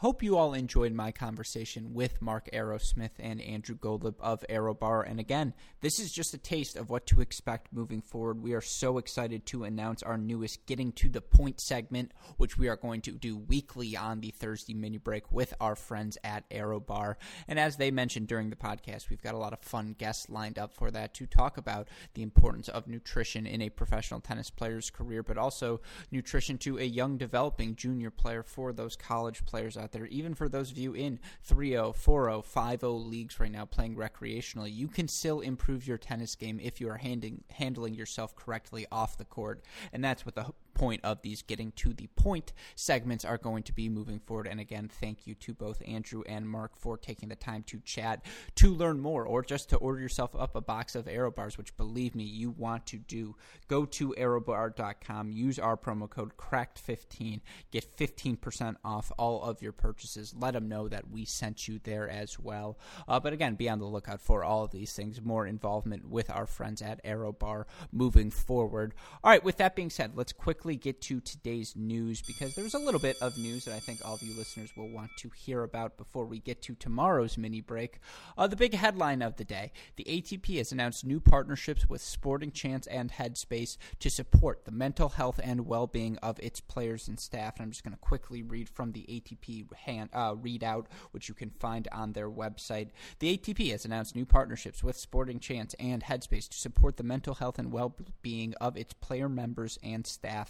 Hope you all enjoyed my conversation with Mark Arrowsmith and Andrew Golub of Arrowbar. And again, this is just a taste of what to expect moving forward. We are so excited to announce our newest Getting to the Point segment, which we are going to do weekly on the Thursday mini break with our friends at Arrowbar. And as they mentioned during the podcast, we've got a lot of fun guests lined up for that to talk about the importance of nutrition in a professional tennis player's career, but also nutrition to a young developing junior player for those college players out out there, even for those of you in 3 0, 4 0, 5 0 leagues right now playing recreationally, you can still improve your tennis game if you are handing, handling yourself correctly off the court. And that's what the point of these getting to the point segments are going to be moving forward. And again, thank you to both Andrew and Mark for taking the time to chat to learn more or just to order yourself up a box of Arrow bars, which believe me, you want to do. Go to arrowbar.com, use our promo code CRACKED15, get 15% off all of your purchases. Let them know that we sent you there as well. Uh, but again, be on the lookout for all of these things, more involvement with our friends at Arrow Bar moving forward. All right, with that being said, let's quickly quickly get to today's news because there's a little bit of news that I think all of you listeners will want to hear about before we get to tomorrow's mini break. Uh, the big headline of the day the ATP has announced new partnerships with Sporting Chance and Headspace to support the mental health and well being of its players and staff. And I'm just going to quickly read from the ATP hand, uh, readout, which you can find on their website. The ATP has announced new partnerships with Sporting Chance and Headspace to support the mental health and well being of its player members and staff.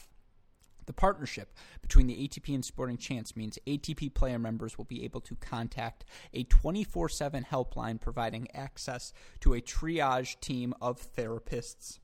The partnership between the ATP and Sporting Chance means ATP player members will be able to contact a 24 7 helpline providing access to a triage team of therapists.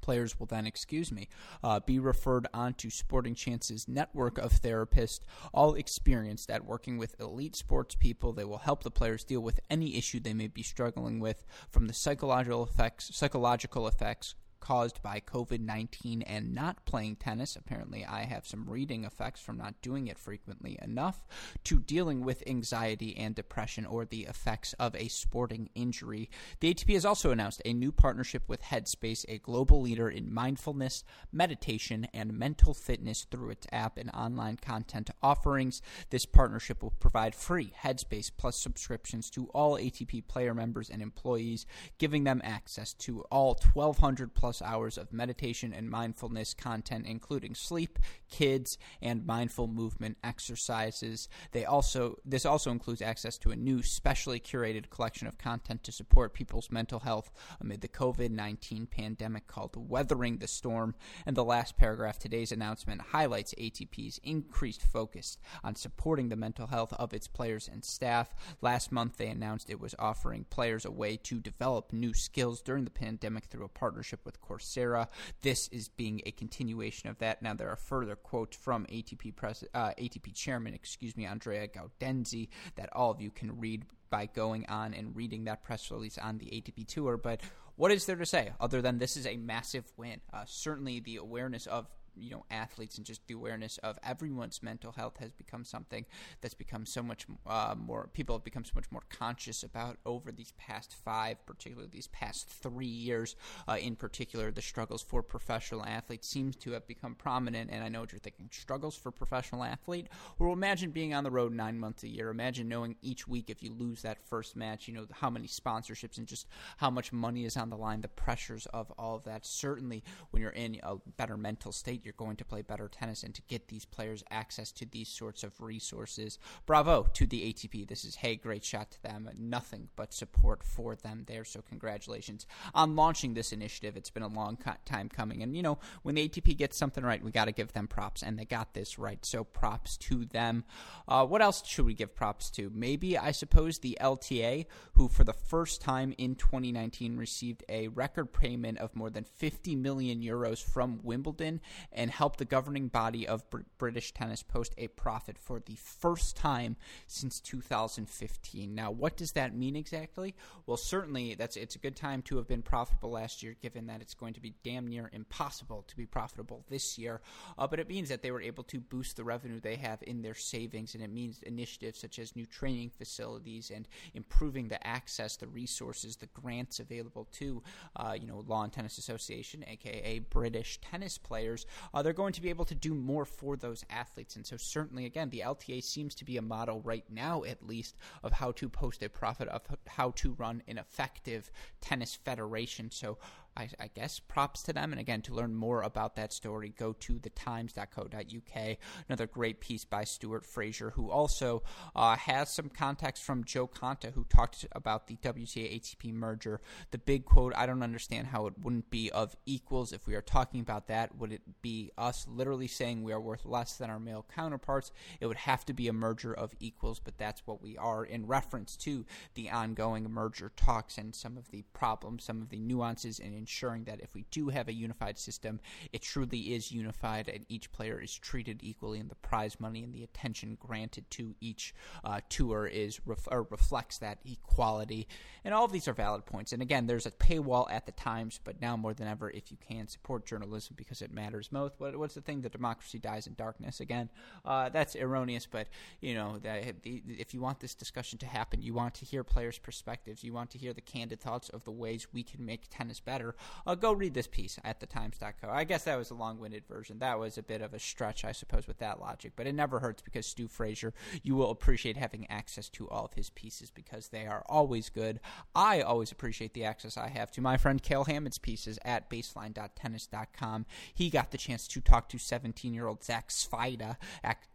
Players will then, excuse me, uh, be referred on to Sporting Chance's network of therapists, all experienced at working with elite sports people. They will help the players deal with any issue they may be struggling with, from the psychological effects, psychological effects caused by COVID 19 and not playing tennis. Apparently, I have some reading effects from not doing it frequently enough, to dealing with anxiety and depression or the effects of a sporting injury. The ATP has also announced a new partnership with Headspace, a global leader in mindfulness, meditation, and mental fitness through its app and online content offerings. This partnership will provide free Headspace Plus subscriptions to all ATP player members and employees, giving them access to all 1,200 plus plus hours of meditation and mindfulness content, including sleep, kids, and mindful movement exercises. They also this also includes access to a new specially curated collection of content to support people's mental health amid the COVID 19 pandemic called Weathering the Storm. And the last paragraph, today's announcement highlights ATP's increased focus on supporting the mental health of its players and staff. Last month, they announced it was offering players a way to develop new skills during the pandemic through a partnership with Coursera. This is being a continuation of that. Now, there are further quotes from ATP, pres- uh, ATP chairman, excuse me, Andrea Gaudenzi, that all of you can read by going on and reading that press release on the ATP Tour. But what is there to say other than this is a massive win? Uh, certainly, the awareness of you know athletes and just the awareness of everyone's mental health has become something that's become so much uh, more people have become so much more conscious about over these past five particularly these past three years uh, in particular the struggles for professional athletes seems to have become prominent. And i know what you're thinking struggles for professional athlete? Well imagine being on the road nine months a year. Imagine knowing each week if you lose that first match you know how many sponsorships and just how much money is on the line the pressures of all of that. Certainly when you're in a better mental state you're going to play better tennis and to get these players access to these sorts of resources. Bravo to the ATP. This is, hey, great shot to them. Nothing but support for them there. So, congratulations on launching this initiative. It's been a long time coming. And, you know, when the ATP gets something right, we got to give them props. And they got this right. So, props to them. Uh, what else should we give props to? Maybe, I suppose, the LTA, who for the first time in 2019 received a record payment of more than 50 million euros from Wimbledon and helped the governing body of Br- British tennis post a profit for the first time since 2015. Now, what does that mean exactly? Well, certainly that's it's a good time to have been profitable last year, given that it's going to be damn near impossible to be profitable this year. Uh, but it means that they were able to boost the revenue they have in their savings, and it means initiatives such as new training facilities and improving the access, the resources, the grants available to, uh, you know, Lawn Tennis Association, aka British tennis players, uh, they're going to be able to do more for those athletes. And so, certainly, again, the LTA seems to be a model right now, at least, of how to post a profit, of how to run an effective tennis federation. So, I, I, guess props to them. And again, to learn more about that story, go to thetimes.co.uk. Another great piece by Stuart Fraser, who also uh, has some context from Jo Konta, who talked about the WTA ATP merger. The big quote I don't understand how it wouldn't be of equals if we are talking about that. Would it be us literally saying we are worth less than our male counterparts? It would have to be a merger of equals, but that's what we are in reference to the ongoing merger talks and some of the problems, some of the nuances and ensuring that if we do have a unified system, it truly is unified and each player is treated equally, and the prize money and the attention granted to each uh, tour is ref- reflects that equality. And all of these are valid points. And again, there's a paywall at the Times, but now more than ever, if you can support journalism because it matters most. What, what's the thing? The democracy dies in darkness. Again, uh, that's erroneous, but you know, that, if you want this discussion to happen, you want to hear players' perspectives, you want to hear the candid thoughts of the ways we can make tennis better uh, go read this piece at thetimes.co. I guess that was a long winded version. That was a bit of a stretch, I suppose, with that logic, but it never hurts because Stu Fraser, you will appreciate having access to all of his pieces because they are always good. I always appreciate the access I have to my friend Cale Hammond's pieces at baseline.tennis.com. He got the chance to talk to 17 year old Zach Svajda,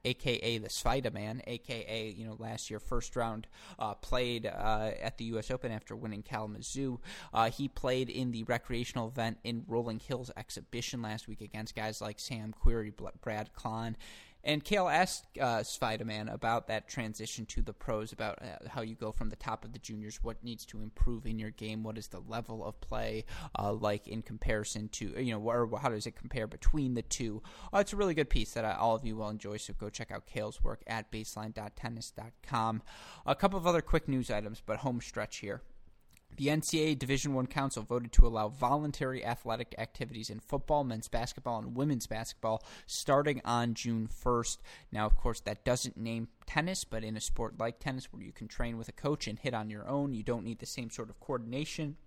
aka the Svajda man, aka, you know, last year, first round, uh, played uh, at the U.S. Open after winning Kalamazoo. Uh, he played in the recreation recreational event in Rolling Hills exhibition last week against guys like Sam Querrey, Brad Klahn. And Cale asked uh, Spider-Man about that transition to the pros, about uh, how you go from the top of the juniors, what needs to improve in your game, what is the level of play uh, like in comparison to, you know, or how does it compare between the two? Uh, it's a really good piece that all of you will enjoy, so go check out Cale's work at baseline.tennis.com. A couple of other quick news items, but home stretch here. The NCAA Division One Council voted to allow voluntary athletic activities in football, men's basketball, and women's basketball starting on June 1st. Now, of course, that doesn't name tennis, but in a sport like tennis where you can train with a coach and hit on your own, you don't need the same sort of coordination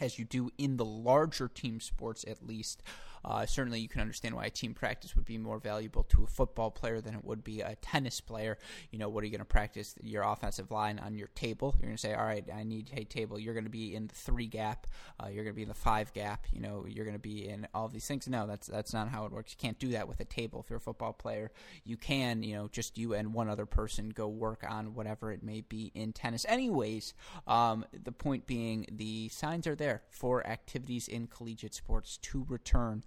as you do in the larger team sports, at least. Uh, certainly, you can understand why a team practice would be more valuable to a football player than it would be a tennis player. You know, what are you going to practice your offensive line on your table? You're going to say, all right, I need a table. You're going to be in the three gap. Uh, you're going to be in the five gap. You know, you're going to be in all these things. No, that's that's not how it works. You can't do that with a table. If you're a football player, you can, you know, just you and one other person go work on whatever it may be in tennis. Anyways, um, the point being, the signs are there for activities in collegiate sports to return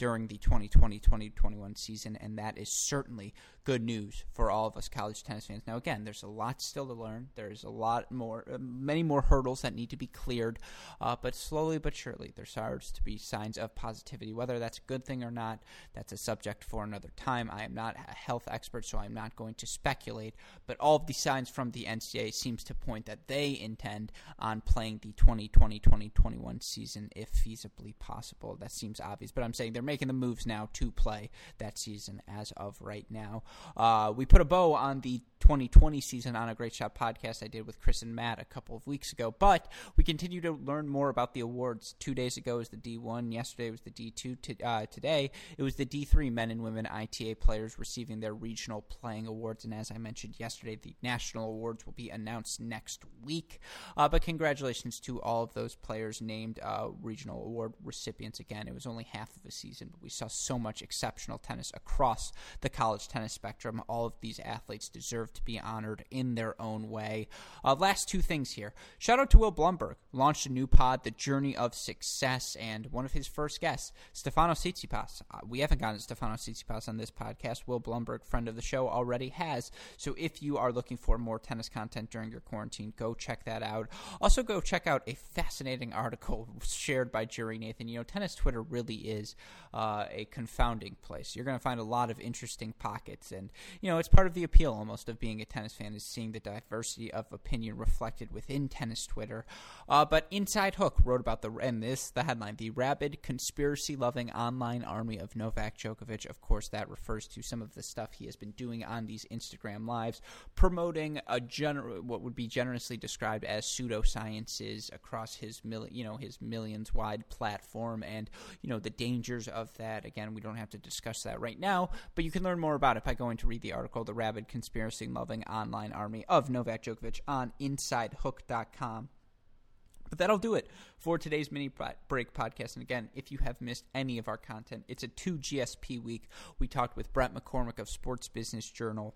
during the 2020-2021 season, and that is certainly good news for all of us college tennis fans. Now, again, there's a lot still to learn. There's a lot more, uh, many more hurdles that need to be cleared, uh, but slowly but surely, there starts to be signs of positivity. Whether that's a good thing or not, that's a subject for another time. I am not a health expert, so I'm not going to speculate. But all of the signs from the NCAA seems to point that they intend on playing the 2020-2021 season if feasibly possible. That seems obvious, but I'm saying they're making the moves now to play that season as of right now. Uh, we put a bow on the 2020 season on a Great Shot podcast I did with Chris and Matt a couple of weeks ago. But we continue to learn more about the awards. Two days ago was the D1, yesterday was the D2. To, uh, today it was the D3 men and women ITA players receiving their regional playing awards. And as I mentioned yesterday, the national awards will be announced next week. Uh, but congratulations to all of those players named uh, regional award recipients. Again, it was only half of a season, but we saw so much exceptional tennis across the college tennis spectrum. All of these athletes deserve deserve to be honored in their own way. Uh, last two things here. Shout out to Will Blumberg. Launched a new pod, The Journey of Success, and one of his first guests, Stefano Tsitsipas. Uh, we haven't gotten Stefano Tsitsipas on this podcast. Will Blumberg, friend of the show, already has. So if you are looking for more tennis content during your quarantine, go check that out. Also, go check out a fascinating article shared by Jerry Nathan. You know, tennis Twitter really is uh, a confounding place. You're going to find a lot of interesting pockets, and you know, it's part of the appeal almost of being a tennis fan is seeing the diversity of opinion reflected within tennis Twitter. Uh, but Inside Hook wrote about the and this the headline: the rabid conspiracy-loving online army of Novak Djokovic. Of course, that refers to some of the stuff he has been doing on these Instagram lives, promoting a gener- what would be generously described as pseudosciences across his mil- you know his millions-wide platform, and you know the dangers of that. Again, we don't have to discuss that right now, but you can learn more about it by going to read the article, "The Rabid Conspiracy loving online army of Novak Djokovic on InsideHook.com. But that'll do it for today's mini break podcast. And again, if you have missed any of our content, it's a 2 GSP week. We talked with Brett McCormick of Sports Business Journal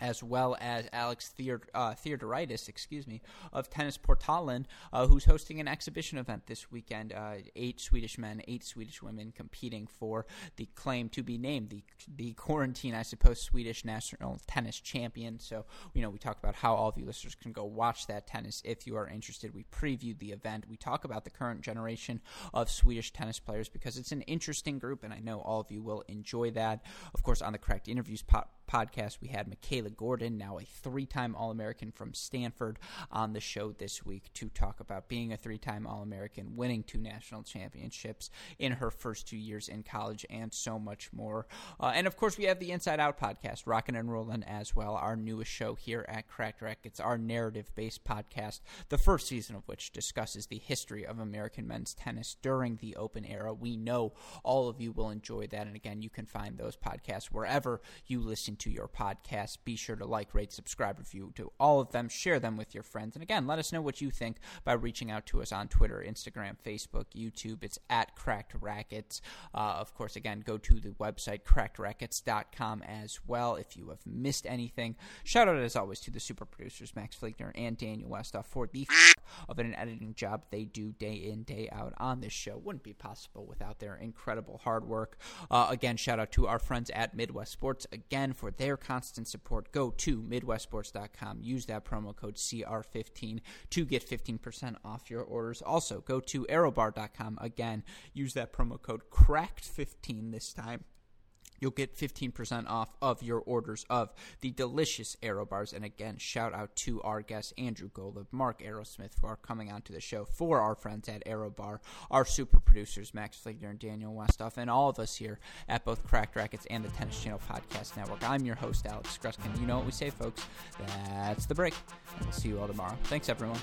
as well as Alex Theod- uh, Theodoridis, excuse me, of Tennis Portalen, uh, who's hosting an exhibition event this weekend. Uh, eight Swedish men, eight Swedish women competing for the claim to be named the the quarantine, I suppose, Swedish national tennis champion. So you know, we talk about how all of you listeners can go watch that tennis if you are interested. We previewed the event. We talk about the current generation of Swedish tennis players because it's an interesting group, and I know all of you will enjoy that. Of course, on the Cracked Interviews po- podcast, we had Michaela Gordon, now a three time All American from Stanford, on the show this week to talk about being a three time All American, winning two national championships in her first two years in college, and so much more. Uh, and of course, we have the Inside Out podcast, Rockin' and Rollin' as well, our newest show here at Cracked Rack. It's our narrative based podcast, the first season of which discusses the history of American men's tennis during the Open era. We know all of you will enjoy that. And again, you can find those podcasts wherever you listen to your podcast. Be sure to like, rate, subscribe, review to all of them. Share them with your friends. And again, let us know what you think by reaching out to us on Twitter, Instagram, Facebook, YouTube. It's at Cracked Racquets. Uh, of course, again, go to the website, crackedracquets.com as well if you have missed anything. Shout out, as always, to the super producers, Max Fligner and Daniel Westoff, for the f- of an editing job they do day in, day out on this show. Wouldn't be possible without their incredible hard work. Uh, again, shout out to our friends at Midwest Sports, again, for their constant support. Go to MidwestSports.com. Use that promo code CR15 to get 15% off your orders. Also, go to ArrowBar.com. Again, use that promo code CRACKED15 this time you'll get 15% off of your orders of the delicious Arrow Bars. And again, shout out to our guests, Andrew Golub, Mark Arrowsmith, for coming on to the show, for our friends at Arrow Bar, our super producers, Max Fligner and Daniel Westoff, and all of us here at both Cracked Racquets and the Tennis Channel Podcast Network. I'm your host, Alex Gruskin. You know what we say, folks. That's the break. And we'll see you all tomorrow. Thanks, everyone.